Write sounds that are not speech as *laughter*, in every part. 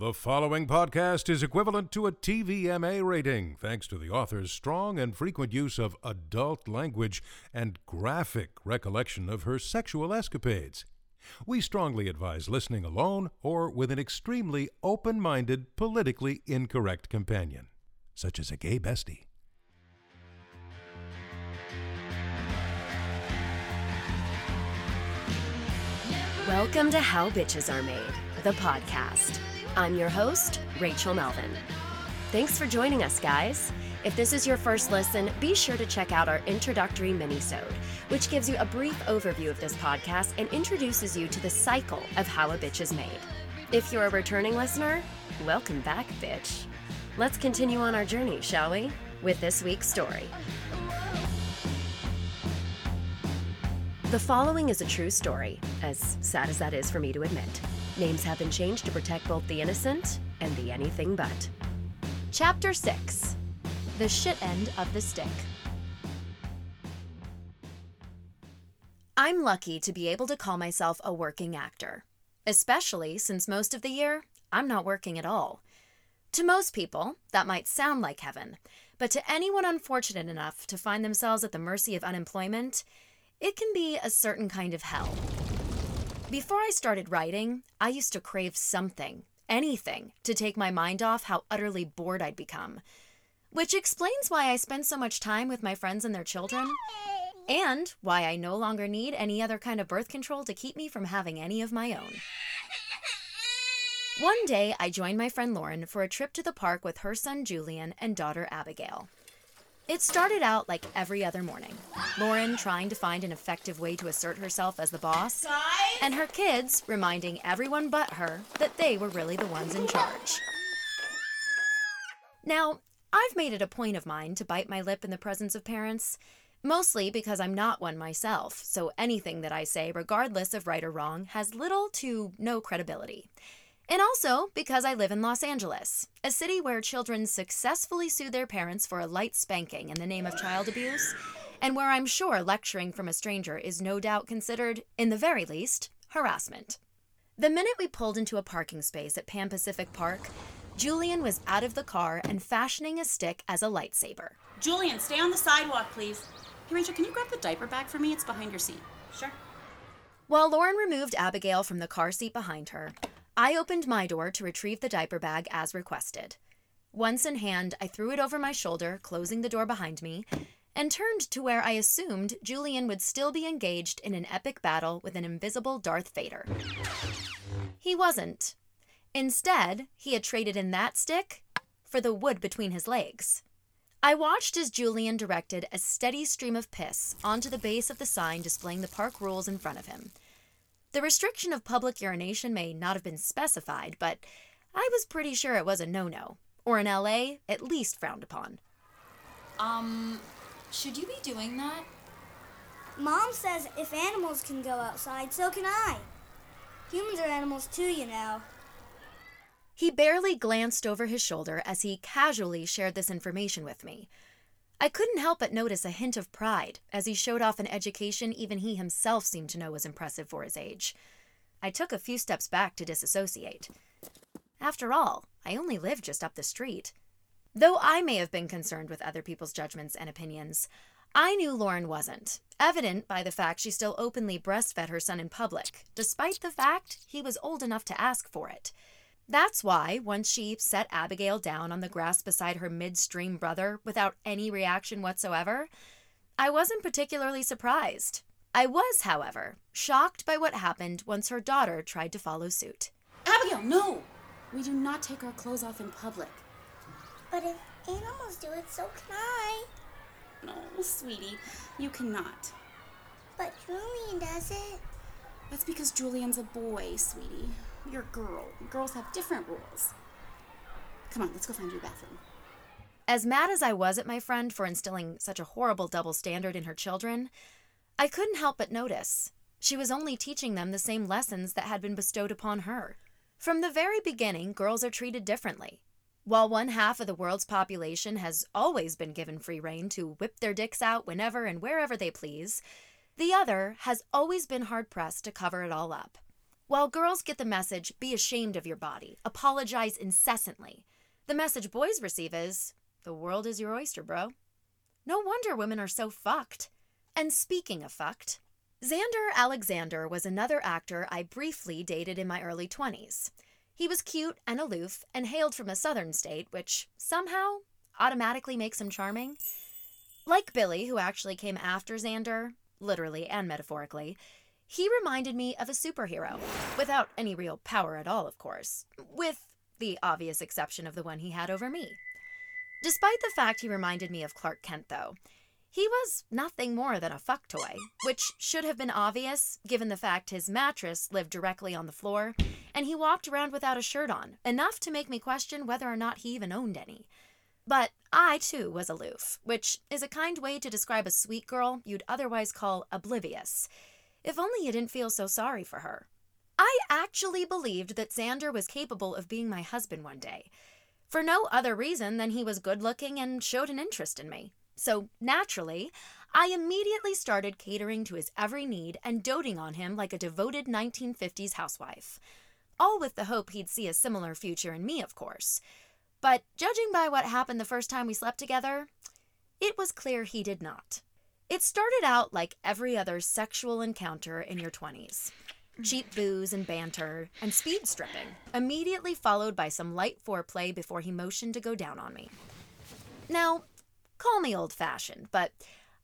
The following podcast is equivalent to a TVMA rating thanks to the author's strong and frequent use of adult language and graphic recollection of her sexual escapades. We strongly advise listening alone or with an extremely open minded, politically incorrect companion, such as a gay bestie. Welcome to How Bitches Are Made, the podcast. I'm your host, Rachel Melvin. Thanks for joining us, guys. If this is your first listen, be sure to check out our introductory minisode, which gives you a brief overview of this podcast and introduces you to the cycle of how a bitch is made. If you're a returning listener, welcome back, bitch. Let's continue on our journey, shall we? With this week's story. The following is a true story, as sad as that is for me to admit. Names have been changed to protect both the innocent and the anything but. Chapter 6 The Shit End of the Stick. I'm lucky to be able to call myself a working actor, especially since most of the year I'm not working at all. To most people, that might sound like heaven, but to anyone unfortunate enough to find themselves at the mercy of unemployment, it can be a certain kind of hell. Before I started writing, I used to crave something, anything, to take my mind off how utterly bored I'd become. Which explains why I spend so much time with my friends and their children, and why I no longer need any other kind of birth control to keep me from having any of my own. One day, I joined my friend Lauren for a trip to the park with her son Julian and daughter Abigail. It started out like every other morning. Lauren trying to find an effective way to assert herself as the boss, and her kids reminding everyone but her that they were really the ones in charge. Now, I've made it a point of mine to bite my lip in the presence of parents, mostly because I'm not one myself, so anything that I say, regardless of right or wrong, has little to no credibility. And also because I live in Los Angeles, a city where children successfully sue their parents for a light spanking in the name of child abuse, and where I'm sure lecturing from a stranger is no doubt considered, in the very least, harassment. The minute we pulled into a parking space at Pan Pacific Park, Julian was out of the car and fashioning a stick as a lightsaber. Julian, stay on the sidewalk, please. Hey, Rachel, can you grab the diaper bag for me? It's behind your seat. Sure. While Lauren removed Abigail from the car seat behind her, I opened my door to retrieve the diaper bag as requested. Once in hand, I threw it over my shoulder, closing the door behind me, and turned to where I assumed Julian would still be engaged in an epic battle with an invisible Darth Vader. He wasn't. Instead, he had traded in that stick for the wood between his legs. I watched as Julian directed a steady stream of piss onto the base of the sign displaying the park rules in front of him. The restriction of public urination may not have been specified, but I was pretty sure it was a no no, or in LA, at least frowned upon. Um, should you be doing that? Mom says if animals can go outside, so can I. Humans are animals too, you know. He barely glanced over his shoulder as he casually shared this information with me. I couldn't help but notice a hint of pride as he showed off an education even he himself seemed to know was impressive for his age. I took a few steps back to disassociate. After all, I only live just up the street. Though I may have been concerned with other people's judgments and opinions, I knew Lauren wasn't, evident by the fact she still openly breastfed her son in public, despite the fact he was old enough to ask for it. That's why, once she set Abigail down on the grass beside her midstream brother without any reaction whatsoever, I wasn't particularly surprised. I was, however, shocked by what happened once her daughter tried to follow suit. Abigail, no! We do not take our clothes off in public. But if animals do it, so can I. No, sweetie, you cannot. But Julian does it. That's because Julian's a boy, sweetie. You're a girl. Girls have different rules. Come on, let's go find your bathroom. As mad as I was at my friend for instilling such a horrible double standard in her children, I couldn't help but notice. She was only teaching them the same lessons that had been bestowed upon her. From the very beginning, girls are treated differently. While one half of the world's population has always been given free rein to whip their dicks out whenever and wherever they please, the other has always been hard pressed to cover it all up. While girls get the message, be ashamed of your body, apologize incessantly, the message boys receive is, the world is your oyster, bro. No wonder women are so fucked. And speaking of fucked, Xander Alexander was another actor I briefly dated in my early 20s. He was cute and aloof and hailed from a southern state, which somehow automatically makes him charming. Like Billy, who actually came after Xander, literally and metaphorically, he reminded me of a superhero, without any real power at all, of course, with the obvious exception of the one he had over me. Despite the fact he reminded me of Clark Kent, though, he was nothing more than a fuck toy, which should have been obvious given the fact his mattress lived directly on the floor and he walked around without a shirt on, enough to make me question whether or not he even owned any. But I too was aloof, which is a kind way to describe a sweet girl you'd otherwise call oblivious. If only you didn't feel so sorry for her. I actually believed that Xander was capable of being my husband one day, for no other reason than he was good looking and showed an interest in me. So, naturally, I immediately started catering to his every need and doting on him like a devoted 1950s housewife. All with the hope he'd see a similar future in me, of course. But judging by what happened the first time we slept together, it was clear he did not. It started out like every other sexual encounter in your 20s cheap mm. booze and banter, and speed stripping, immediately followed by some light foreplay before he motioned to go down on me. Now, call me old fashioned, but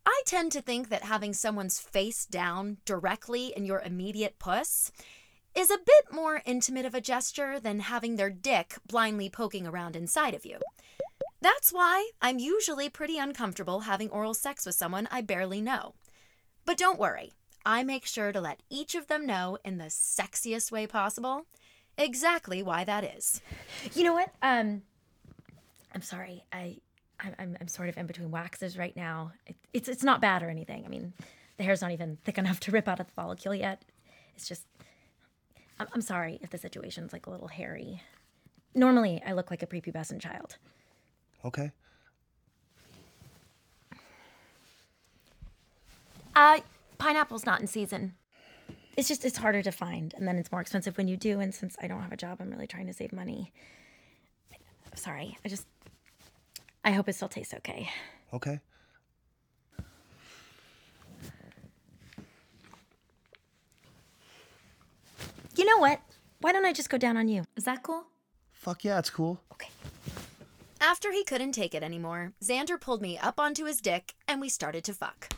I tend to think that having someone's face down directly in your immediate puss is a bit more intimate of a gesture than having their dick blindly poking around inside of you. That's why I'm usually pretty uncomfortable having oral sex with someone I barely know. But don't worry, I make sure to let each of them know in the sexiest way possible exactly why that is. You know what? Um, I'm sorry. I, I'm, I'm sort of in between waxes right now. It, it's, it's not bad or anything. I mean, the hair's not even thick enough to rip out of the follicle yet. It's just, I'm, I'm sorry if the situation's like a little hairy. Normally, I look like a prepubescent child. Okay. Uh, pineapple's not in season. It's just it's harder to find, and then it's more expensive when you do. And since I don't have a job, I'm really trying to save money. Sorry, I just I hope it still tastes okay. Okay. You know what? Why don't I just go down on you? Is that cool? Fuck yeah, it's cool. Okay. After he couldn't take it anymore, Xander pulled me up onto his dick and we started to fuck.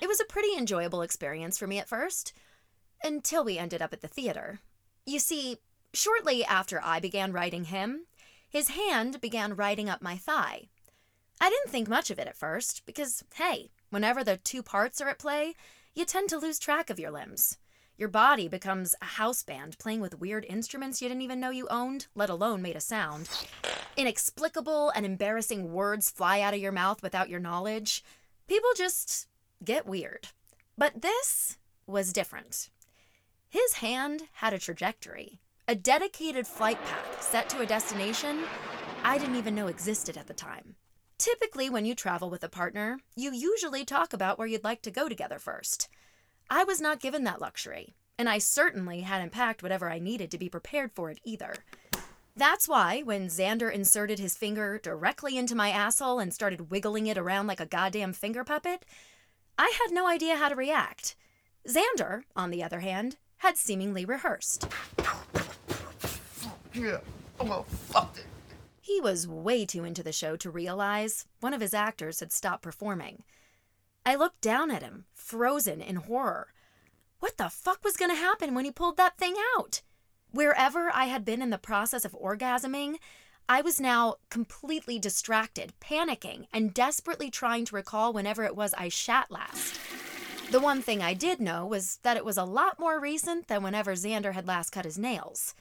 It was a pretty enjoyable experience for me at first, until we ended up at the theater. You see, shortly after I began writing him, his hand began riding up my thigh. I didn't think much of it at first, because, hey, whenever the two parts are at play, you tend to lose track of your limbs. Your body becomes a house band playing with weird instruments you didn't even know you owned, let alone made a sound. Inexplicable and embarrassing words fly out of your mouth without your knowledge. People just get weird. But this was different. His hand had a trajectory, a dedicated flight path set to a destination I didn't even know existed at the time. Typically, when you travel with a partner, you usually talk about where you'd like to go together first. I was not given that luxury, and I certainly hadn't packed whatever I needed to be prepared for it either. That's why, when Xander inserted his finger directly into my asshole and started wiggling it around like a goddamn finger puppet, I had no idea how to react. Xander, on the other hand, had seemingly rehearsed. Yeah, I'm gonna fuck it. He was way too into the show to realize one of his actors had stopped performing. I looked down at him, frozen in horror. What the fuck was going to happen when he pulled that thing out? Wherever I had been in the process of orgasming, I was now completely distracted, panicking, and desperately trying to recall whenever it was I shat last. The one thing I did know was that it was a lot more recent than whenever Xander had last cut his nails.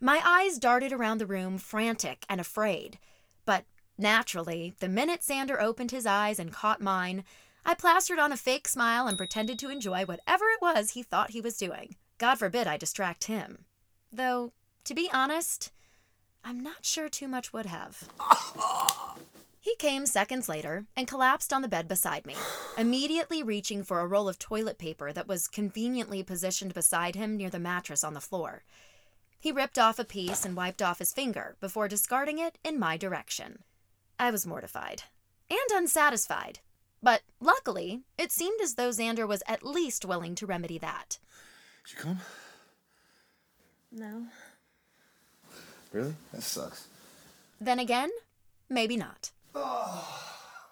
My eyes darted around the room, frantic and afraid. But naturally, the minute Xander opened his eyes and caught mine, I plastered on a fake smile and pretended to enjoy whatever it was he thought he was doing. God forbid I distract him. Though, to be honest, I'm not sure too much would have. He came seconds later and collapsed on the bed beside me, immediately reaching for a roll of toilet paper that was conveniently positioned beside him near the mattress on the floor. He ripped off a piece and wiped off his finger before discarding it in my direction. I was mortified and unsatisfied, but luckily, it seemed as though Xander was at least willing to remedy that. Did you come? No. Really? That sucks. Then again, maybe not. Oh,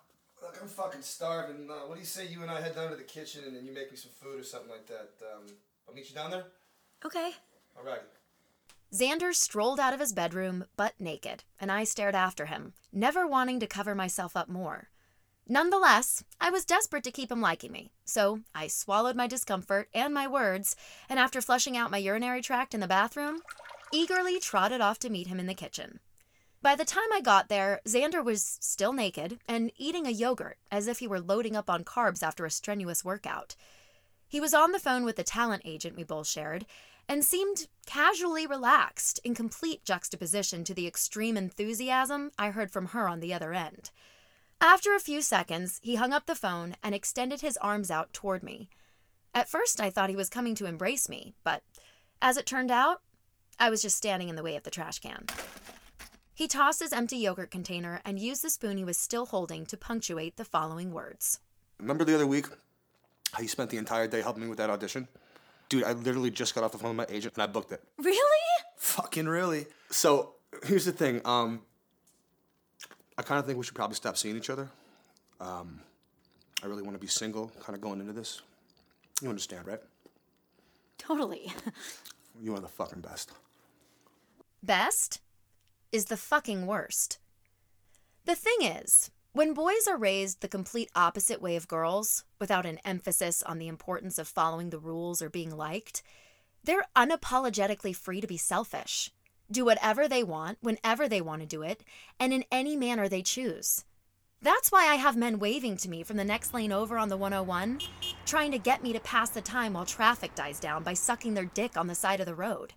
*sighs* Look, I'm fucking starving. Uh, what do you say you and I head down to the kitchen and then you make me some food or something like that? Um, I'll meet you down there? Okay. Alrighty. Xander strolled out of his bedroom, butt naked, and I stared after him, never wanting to cover myself up more. Nonetheless, I was desperate to keep him liking me, so I swallowed my discomfort and my words, and after flushing out my urinary tract in the bathroom, eagerly trotted off to meet him in the kitchen. By the time I got there, Xander was still naked and eating a yogurt as if he were loading up on carbs after a strenuous workout. He was on the phone with the talent agent we both shared and seemed casually relaxed in complete juxtaposition to the extreme enthusiasm I heard from her on the other end. After a few seconds, he hung up the phone and extended his arms out toward me. At first, I thought he was coming to embrace me, but as it turned out, I was just standing in the way of the trash can. He tossed his empty yogurt container and used the spoon he was still holding to punctuate the following words. Remember the other week how you spent the entire day helping me with that audition? Dude, I literally just got off the phone with my agent and I booked it. Really? Fucking really. So here's the thing. Um, I kind of think we should probably stop seeing each other. Um, I really want to be single, kind of going into this. You understand, right? Totally. You are the fucking best. Best is the fucking worst. The thing is, when boys are raised the complete opposite way of girls, without an emphasis on the importance of following the rules or being liked, they're unapologetically free to be selfish, do whatever they want, whenever they want to do it, and in any manner they choose. That's why I have men waving to me from the next lane over on the 101, trying to get me to pass the time while traffic dies down by sucking their dick on the side of the road.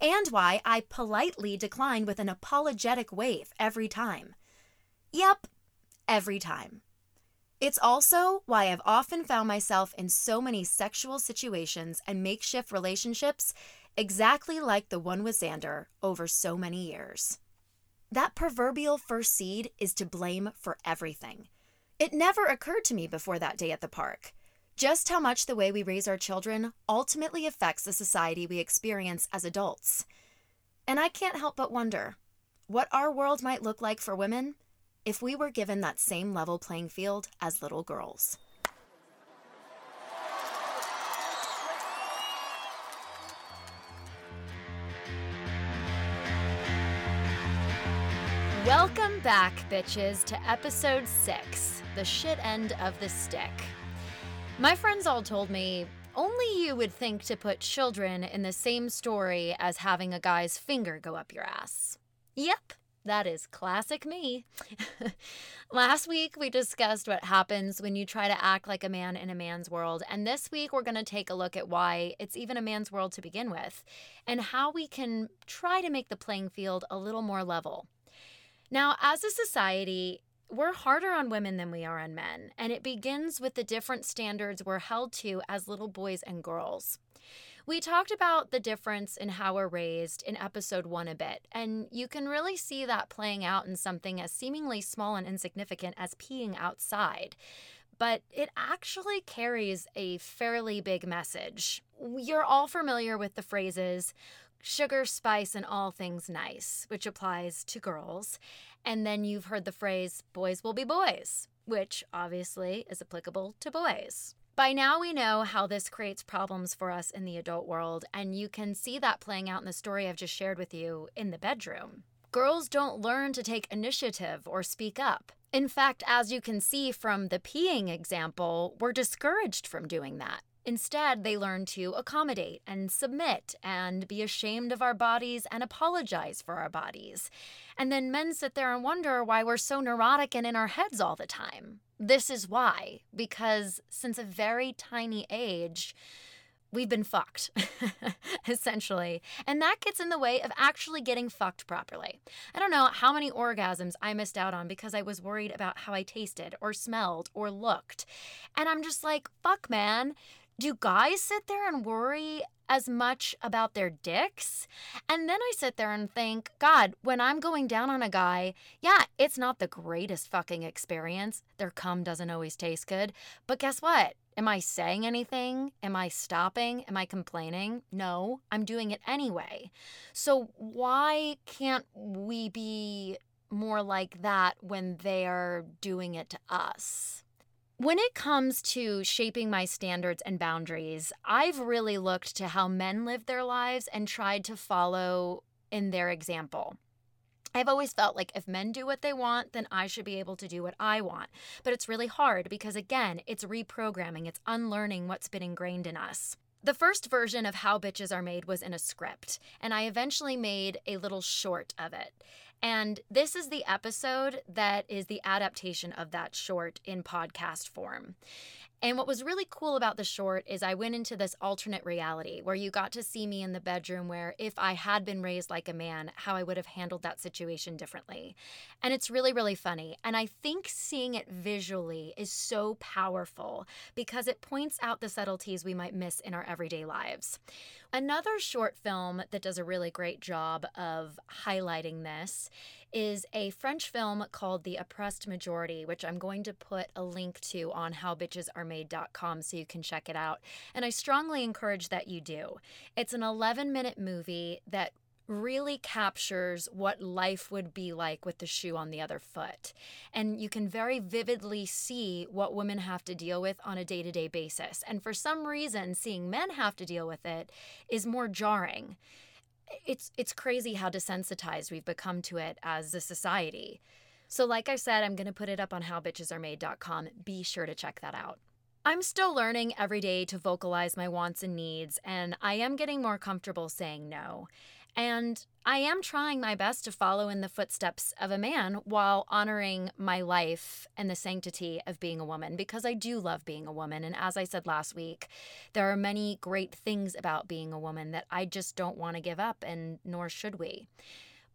And why I politely decline with an apologetic wave every time. Yep, every time. It's also why I've often found myself in so many sexual situations and makeshift relationships exactly like the one with Xander over so many years. That proverbial first seed is to blame for everything. It never occurred to me before that day at the park. Just how much the way we raise our children ultimately affects the society we experience as adults. And I can't help but wonder what our world might look like for women if we were given that same level playing field as little girls. Welcome back, bitches, to episode six the shit end of the stick. My friends all told me only you would think to put children in the same story as having a guy's finger go up your ass. Yep, that is classic me. *laughs* Last week, we discussed what happens when you try to act like a man in a man's world. And this week, we're going to take a look at why it's even a man's world to begin with and how we can try to make the playing field a little more level. Now, as a society, we're harder on women than we are on men, and it begins with the different standards we're held to as little boys and girls. We talked about the difference in how we're raised in episode one a bit, and you can really see that playing out in something as seemingly small and insignificant as peeing outside. But it actually carries a fairly big message. You're all familiar with the phrases, sugar, spice, and all things nice, which applies to girls. And then you've heard the phrase, boys will be boys, which obviously is applicable to boys. By now, we know how this creates problems for us in the adult world, and you can see that playing out in the story I've just shared with you in the bedroom. Girls don't learn to take initiative or speak up. In fact, as you can see from the peeing example, we're discouraged from doing that. Instead, they learn to accommodate and submit and be ashamed of our bodies and apologize for our bodies. And then men sit there and wonder why we're so neurotic and in our heads all the time. This is why, because since a very tiny age, we've been fucked, *laughs* essentially. And that gets in the way of actually getting fucked properly. I don't know how many orgasms I missed out on because I was worried about how I tasted or smelled or looked. And I'm just like, fuck, man. Do guys sit there and worry as much about their dicks? And then I sit there and think, God, when I'm going down on a guy, yeah, it's not the greatest fucking experience. Their cum doesn't always taste good. But guess what? Am I saying anything? Am I stopping? Am I complaining? No, I'm doing it anyway. So why can't we be more like that when they're doing it to us? When it comes to shaping my standards and boundaries, I've really looked to how men live their lives and tried to follow in their example. I've always felt like if men do what they want, then I should be able to do what I want. But it's really hard because, again, it's reprogramming, it's unlearning what's been ingrained in us. The first version of How Bitches Are Made was in a script, and I eventually made a little short of it. And this is the episode that is the adaptation of that short in podcast form. And what was really cool about the short is I went into this alternate reality where you got to see me in the bedroom where if I had been raised like a man, how I would have handled that situation differently. And it's really, really funny. And I think seeing it visually is so powerful because it points out the subtleties we might miss in our everyday lives. Another short film that does a really great job of highlighting this is a French film called The Oppressed Majority, which I'm going to put a link to on howbitchesaremade.com so you can check it out. And I strongly encourage that you do. It's an 11 minute movie that really captures what life would be like with the shoe on the other foot. And you can very vividly see what women have to deal with on a day to day basis. And for some reason, seeing men have to deal with it is more jarring it's it's crazy how desensitized we've become to it as a society. So like I said, I'm going to put it up on howbitchesaremade.com. Be sure to check that out. I'm still learning every day to vocalize my wants and needs, and I am getting more comfortable saying no. And I am trying my best to follow in the footsteps of a man while honoring my life and the sanctity of being a woman because I do love being a woman. And as I said last week, there are many great things about being a woman that I just don't want to give up, and nor should we.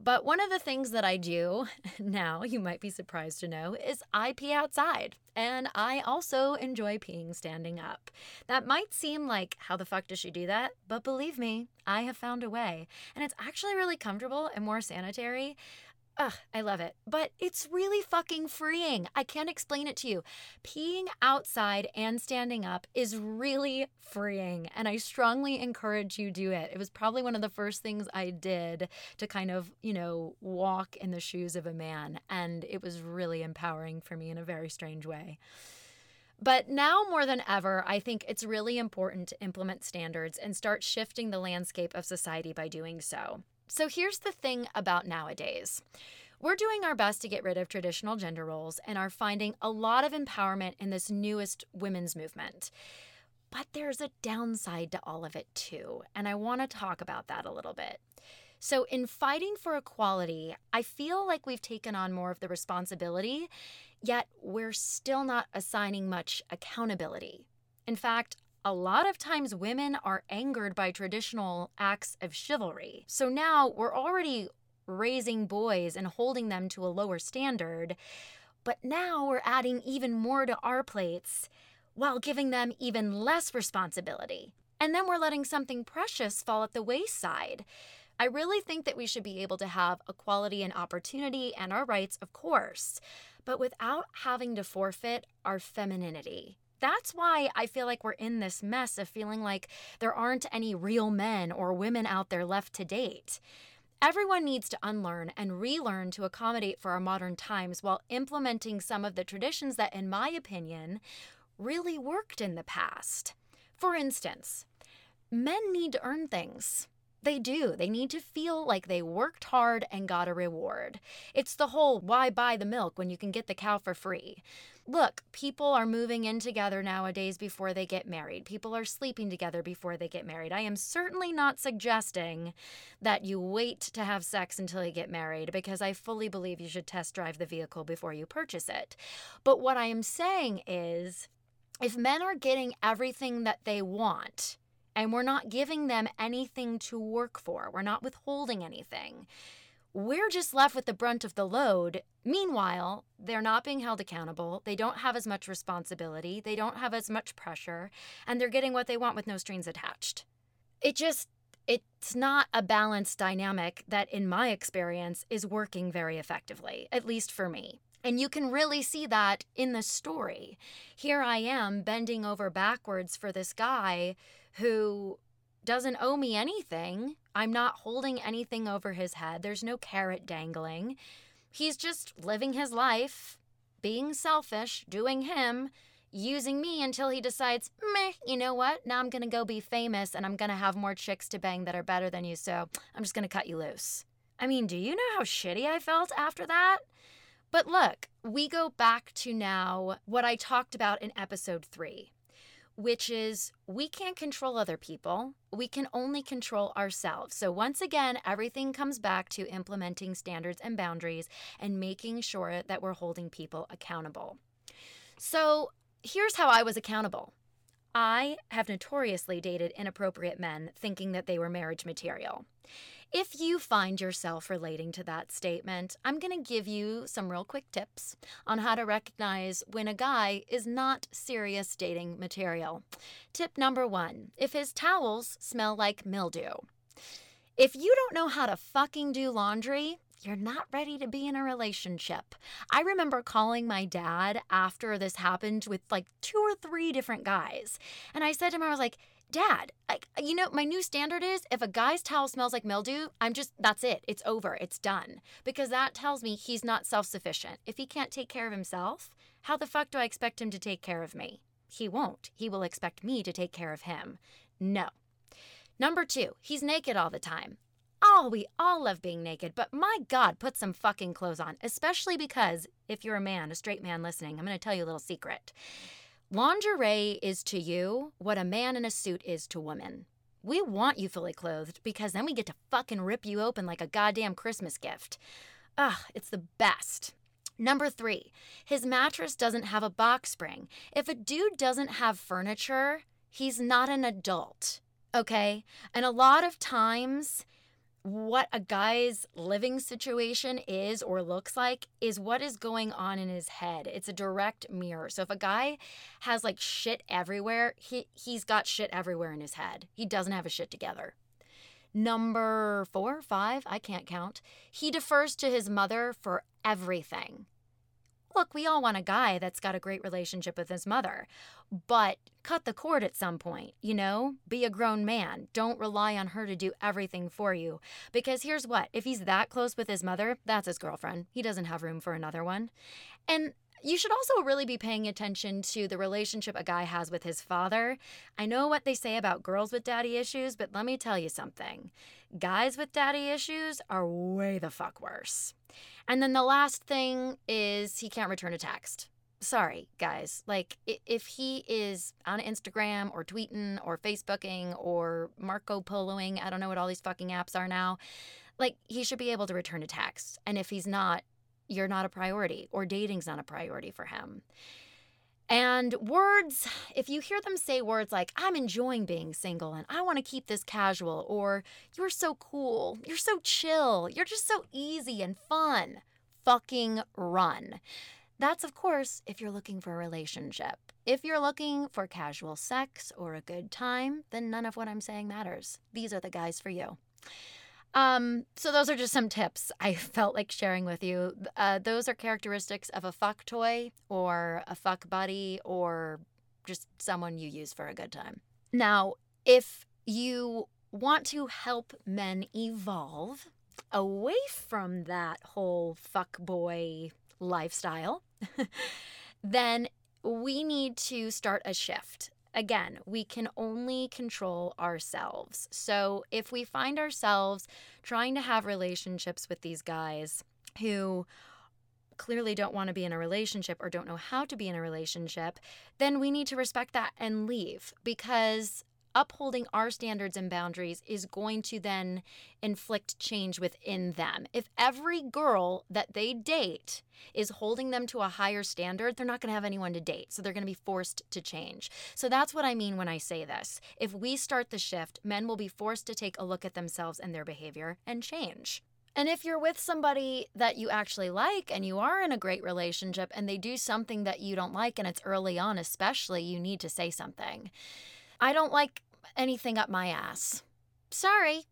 But one of the things that I do *laughs* now, you might be surprised to know, is I pee outside. And I also enjoy peeing standing up. That might seem like, how the fuck does she do that? But believe me, I have found a way. And it's actually really comfortable and more sanitary. Ugh, I love it. But it's really fucking freeing. I can't explain it to you. Peeing outside and standing up is really freeing, and I strongly encourage you do it. It was probably one of the first things I did to kind of, you know, walk in the shoes of a man, and it was really empowering for me in a very strange way. But now more than ever, I think it's really important to implement standards and start shifting the landscape of society by doing so. So here's the thing about nowadays. We're doing our best to get rid of traditional gender roles and are finding a lot of empowerment in this newest women's movement. But there's a downside to all of it too, and I want to talk about that a little bit. So, in fighting for equality, I feel like we've taken on more of the responsibility, yet we're still not assigning much accountability. In fact, a lot of times women are angered by traditional acts of chivalry. So now we're already raising boys and holding them to a lower standard, but now we're adding even more to our plates while giving them even less responsibility. And then we're letting something precious fall at the wayside. I really think that we should be able to have equality and opportunity and our rights, of course, but without having to forfeit our femininity. That's why I feel like we're in this mess of feeling like there aren't any real men or women out there left to date. Everyone needs to unlearn and relearn to accommodate for our modern times while implementing some of the traditions that, in my opinion, really worked in the past. For instance, men need to earn things. They do. They need to feel like they worked hard and got a reward. It's the whole why buy the milk when you can get the cow for free. Look, people are moving in together nowadays before they get married. People are sleeping together before they get married. I am certainly not suggesting that you wait to have sex until you get married because I fully believe you should test drive the vehicle before you purchase it. But what I am saying is if men are getting everything that they want, and we're not giving them anything to work for. We're not withholding anything. We're just left with the brunt of the load. Meanwhile, they're not being held accountable. They don't have as much responsibility. They don't have as much pressure, and they're getting what they want with no strings attached. It just, it's not a balanced dynamic that, in my experience, is working very effectively, at least for me. And you can really see that in the story. Here I am bending over backwards for this guy who doesn't owe me anything. I'm not holding anything over his head. There's no carrot dangling. He's just living his life, being selfish, doing him, using me until he decides, meh, you know what? Now I'm going to go be famous and I'm going to have more chicks to bang that are better than you, so I'm just going to cut you loose. I mean, do you know how shitty I felt after that? But look, we go back to now what I talked about in episode three, which is we can't control other people. We can only control ourselves. So, once again, everything comes back to implementing standards and boundaries and making sure that we're holding people accountable. So, here's how I was accountable I have notoriously dated inappropriate men thinking that they were marriage material. If you find yourself relating to that statement, I'm going to give you some real quick tips on how to recognize when a guy is not serious dating material. Tip number one if his towels smell like mildew. If you don't know how to fucking do laundry, you're not ready to be in a relationship. I remember calling my dad after this happened with like two or three different guys. And I said to him, I was like, Dad, like you know, my new standard is if a guy's towel smells like mildew, I'm just that's it. It's over. It's done. Because that tells me he's not self-sufficient. If he can't take care of himself, how the fuck do I expect him to take care of me? He won't. He will expect me to take care of him. No. Number 2, he's naked all the time. Oh, we all love being naked, but my God, put some fucking clothes on, especially because if you're a man, a straight man listening, I'm going to tell you a little secret. Lingerie is to you what a man in a suit is to women. We want you fully clothed because then we get to fucking rip you open like a goddamn Christmas gift. Ugh, it's the best. Number three, his mattress doesn't have a box spring. If a dude doesn't have furniture, he's not an adult. Okay? And a lot of times, what a guy's living situation is or looks like is what is going on in his head. It's a direct mirror. So if a guy has like shit everywhere, he he's got shit everywhere in his head. He doesn't have his shit together. Number 4, 5, I can't count. He defers to his mother for everything. Look, we all want a guy that's got a great relationship with his mother, but cut the cord at some point, you know? Be a grown man. Don't rely on her to do everything for you. Because here's what if he's that close with his mother, that's his girlfriend. He doesn't have room for another one. And you should also really be paying attention to the relationship a guy has with his father. I know what they say about girls with daddy issues, but let me tell you something. Guys with daddy issues are way the fuck worse. And then the last thing is he can't return a text. Sorry, guys. Like, if he is on Instagram or tweeting or Facebooking or Marco Poloing, I don't know what all these fucking apps are now, like, he should be able to return a text. And if he's not, you're not a priority or dating's not a priority for him. And words, if you hear them say words like, I'm enjoying being single and I want to keep this casual, or you're so cool, you're so chill, you're just so easy and fun, fucking run. That's, of course, if you're looking for a relationship. If you're looking for casual sex or a good time, then none of what I'm saying matters. These are the guys for you. Um, so those are just some tips I *laughs* felt like sharing with you. Uh, those are characteristics of a fuck toy or a fuck buddy or just someone you use for a good time. Now, if you want to help men evolve away from that whole fuck boy lifestyle, *laughs* then we need to start a shift again, we can only control ourselves. So if we find ourselves trying to have relationships with these guys who clearly don't want to be in a relationship or don't know how to be in a relationship, then we need to respect that and leave because upholding our standards and boundaries is going to then inflict change within them. If every girl that they date is holding them to a higher standard, they're not going to have anyone to date. So they're going to be forced to change. So that's what I mean when I say this. If we start the shift, men will be forced to take a look at themselves and their behavior and change. And if you're with somebody that you actually like and you are in a great relationship and they do something that you don't like and it's early on, especially, you need to say something. I don't like anything up my ass. Sorry,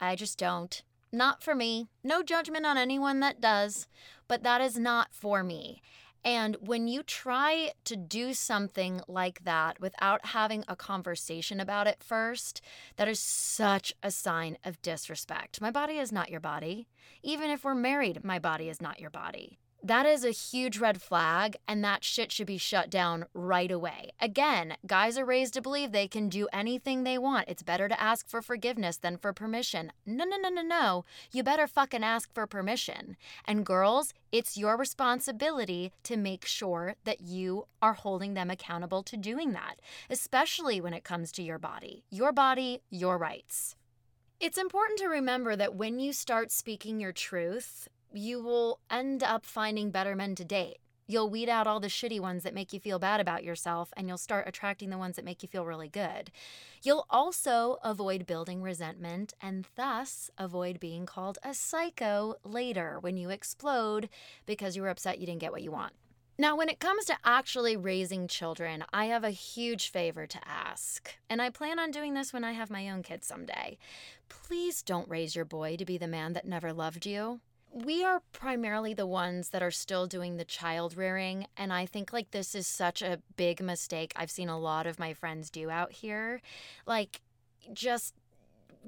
I just don't. Not for me. No judgment on anyone that does, but that is not for me. And when you try to do something like that without having a conversation about it first, that is such a sign of disrespect. My body is not your body. Even if we're married, my body is not your body. That is a huge red flag, and that shit should be shut down right away. Again, guys are raised to believe they can do anything they want. It's better to ask for forgiveness than for permission. No, no, no, no, no. You better fucking ask for permission. And girls, it's your responsibility to make sure that you are holding them accountable to doing that, especially when it comes to your body. Your body, your rights. It's important to remember that when you start speaking your truth, you will end up finding better men to date. You'll weed out all the shitty ones that make you feel bad about yourself, and you'll start attracting the ones that make you feel really good. You'll also avoid building resentment and thus avoid being called a psycho later when you explode because you were upset you didn't get what you want. Now, when it comes to actually raising children, I have a huge favor to ask, and I plan on doing this when I have my own kids someday. Please don't raise your boy to be the man that never loved you we are primarily the ones that are still doing the child rearing and i think like this is such a big mistake i've seen a lot of my friends do out here like just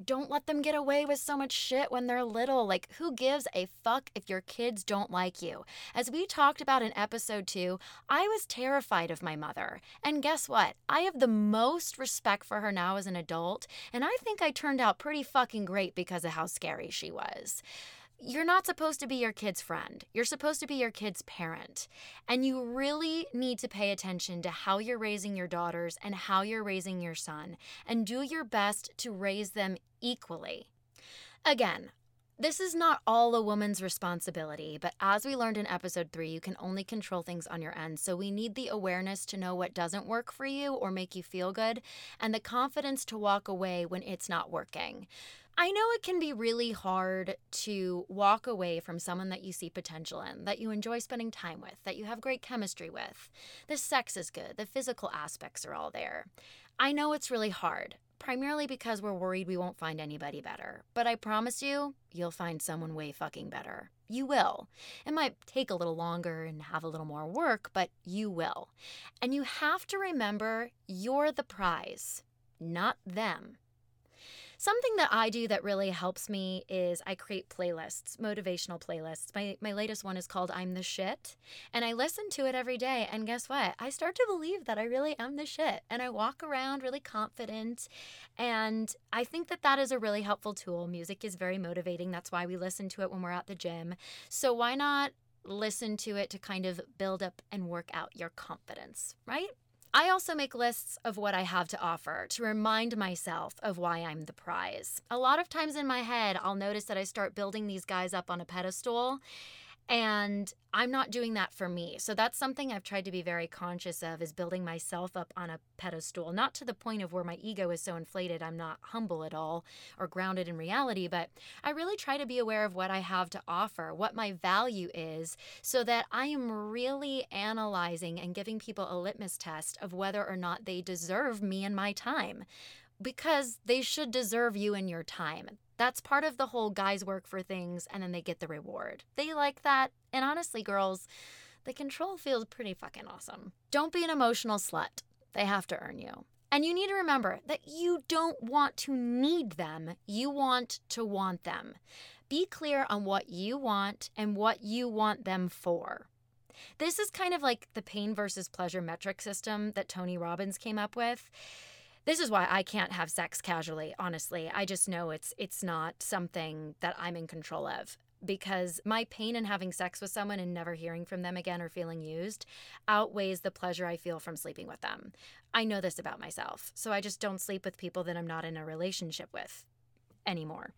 don't let them get away with so much shit when they're little. Like, who gives a fuck if your kids don't like you? As we talked about in episode two, I was terrified of my mother. And guess what? I have the most respect for her now as an adult. And I think I turned out pretty fucking great because of how scary she was you're not supposed to be your kid's friend. You're supposed to be your kid's parent. And you really need to pay attention to how you're raising your daughters and how you're raising your son, and do your best to raise them equally. Again, this is not all a woman's responsibility, but as we learned in episode three, you can only control things on your end. So we need the awareness to know what doesn't work for you or make you feel good, and the confidence to walk away when it's not working. I know it can be really hard to walk away from someone that you see potential in, that you enjoy spending time with, that you have great chemistry with. The sex is good, the physical aspects are all there. I know it's really hard, primarily because we're worried we won't find anybody better. But I promise you, you'll find someone way fucking better. You will. It might take a little longer and have a little more work, but you will. And you have to remember you're the prize, not them. Something that I do that really helps me is I create playlists, motivational playlists. My my latest one is called I'm the shit, and I listen to it every day and guess what? I start to believe that I really am the shit and I walk around really confident and I think that that is a really helpful tool. Music is very motivating. That's why we listen to it when we're at the gym. So why not listen to it to kind of build up and work out your confidence, right? I also make lists of what I have to offer to remind myself of why I'm the prize. A lot of times in my head, I'll notice that I start building these guys up on a pedestal and I'm not doing that for me. So that's something I've tried to be very conscious of is building myself up on a pedestal, not to the point of where my ego is so inflated I'm not humble at all or grounded in reality, but I really try to be aware of what I have to offer, what my value is, so that I am really analyzing and giving people a litmus test of whether or not they deserve me and my time because they should deserve you and your time. That's part of the whole guys work for things and then they get the reward. They like that. And honestly, girls, the control feels pretty fucking awesome. Don't be an emotional slut. They have to earn you. And you need to remember that you don't want to need them, you want to want them. Be clear on what you want and what you want them for. This is kind of like the pain versus pleasure metric system that Tony Robbins came up with this is why I can't have sex casually, honestly. I just know it's it's not something that I'm in control of. because my pain in having sex with someone and never hearing from them again or feeling used outweighs the pleasure I feel from sleeping with them. I know this about myself, so I just don't sleep with people that I'm not in a relationship with anymore.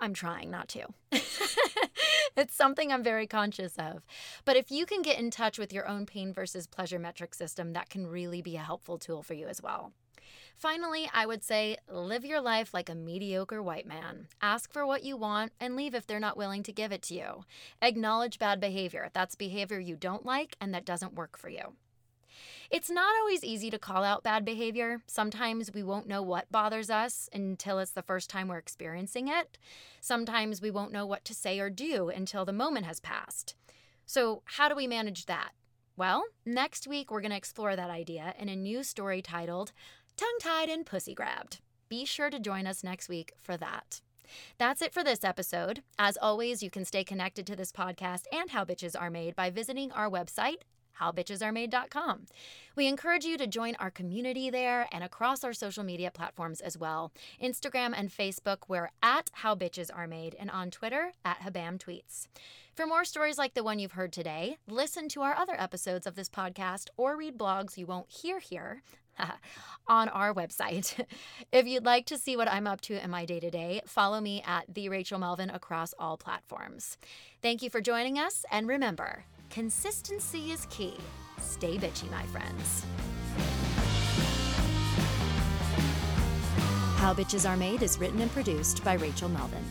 I'm trying not to. *laughs* it's something I'm very conscious of. But if you can get in touch with your own pain versus pleasure metric system, that can really be a helpful tool for you as well. Finally, I would say live your life like a mediocre white man. Ask for what you want and leave if they're not willing to give it to you. Acknowledge bad behavior. That's behavior you don't like and that doesn't work for you. It's not always easy to call out bad behavior. Sometimes we won't know what bothers us until it's the first time we're experiencing it. Sometimes we won't know what to say or do until the moment has passed. So, how do we manage that? Well, next week we're going to explore that idea in a new story titled Tongue Tied and Pussy Grabbed. Be sure to join us next week for that. That's it for this episode. As always, you can stay connected to this podcast and How Bitches Are Made by visiting our website, howbitchesaremade.com. We encourage you to join our community there and across our social media platforms as well. Instagram and Facebook, we're at How Bitches Are Made, and on Twitter at Habam Tweets. For more stories like the one you've heard today, listen to our other episodes of this podcast or read blogs you won't hear here *laughs* on our website. *laughs* if you'd like to see what I'm up to in my day to day, follow me at the Rachel Melvin across all platforms. Thank you for joining us, and remember, consistency is key. Stay bitchy, my friends. How Bitches Are Made is written and produced by Rachel Melvin.